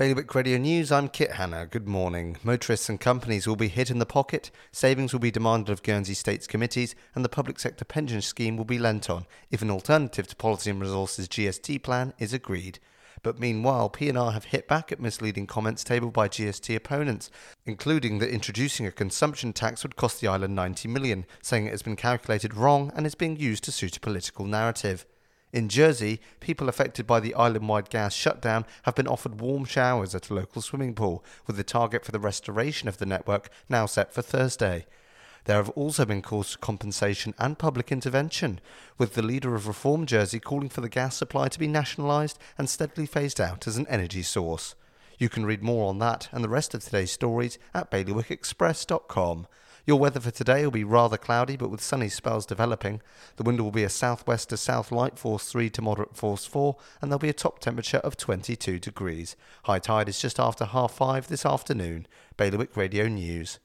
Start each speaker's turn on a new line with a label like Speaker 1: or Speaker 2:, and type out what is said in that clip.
Speaker 1: Bailiwick Radio News, I'm Kit Hanna. Good morning. Motorists and companies will be hit in the pocket, savings will be demanded of Guernsey States committees, and the public sector pension scheme will be lent on if an alternative to Policy and Resources GST plan is agreed. But meanwhile, P&R have hit back at misleading comments tabled by GST opponents, including that introducing a consumption tax would cost the island 90 million, saying it has been calculated wrong and is being used to suit a political narrative. In Jersey, people affected by the island wide gas shutdown have been offered warm showers at a local swimming pool, with the target for the restoration of the network now set for Thursday. There have also been calls for compensation and public intervention, with the leader of Reform Jersey calling for the gas supply to be nationalised and steadily phased out as an energy source. You can read more on that and the rest of today's stories at bailiwickexpress.com. Your weather for today will be rather cloudy, but with sunny spells developing. The wind will be a southwest to south light force 3 to moderate force 4, and there'll be a top temperature of 22 degrees. High tide is just after half 5 this afternoon. Bailiwick Radio News.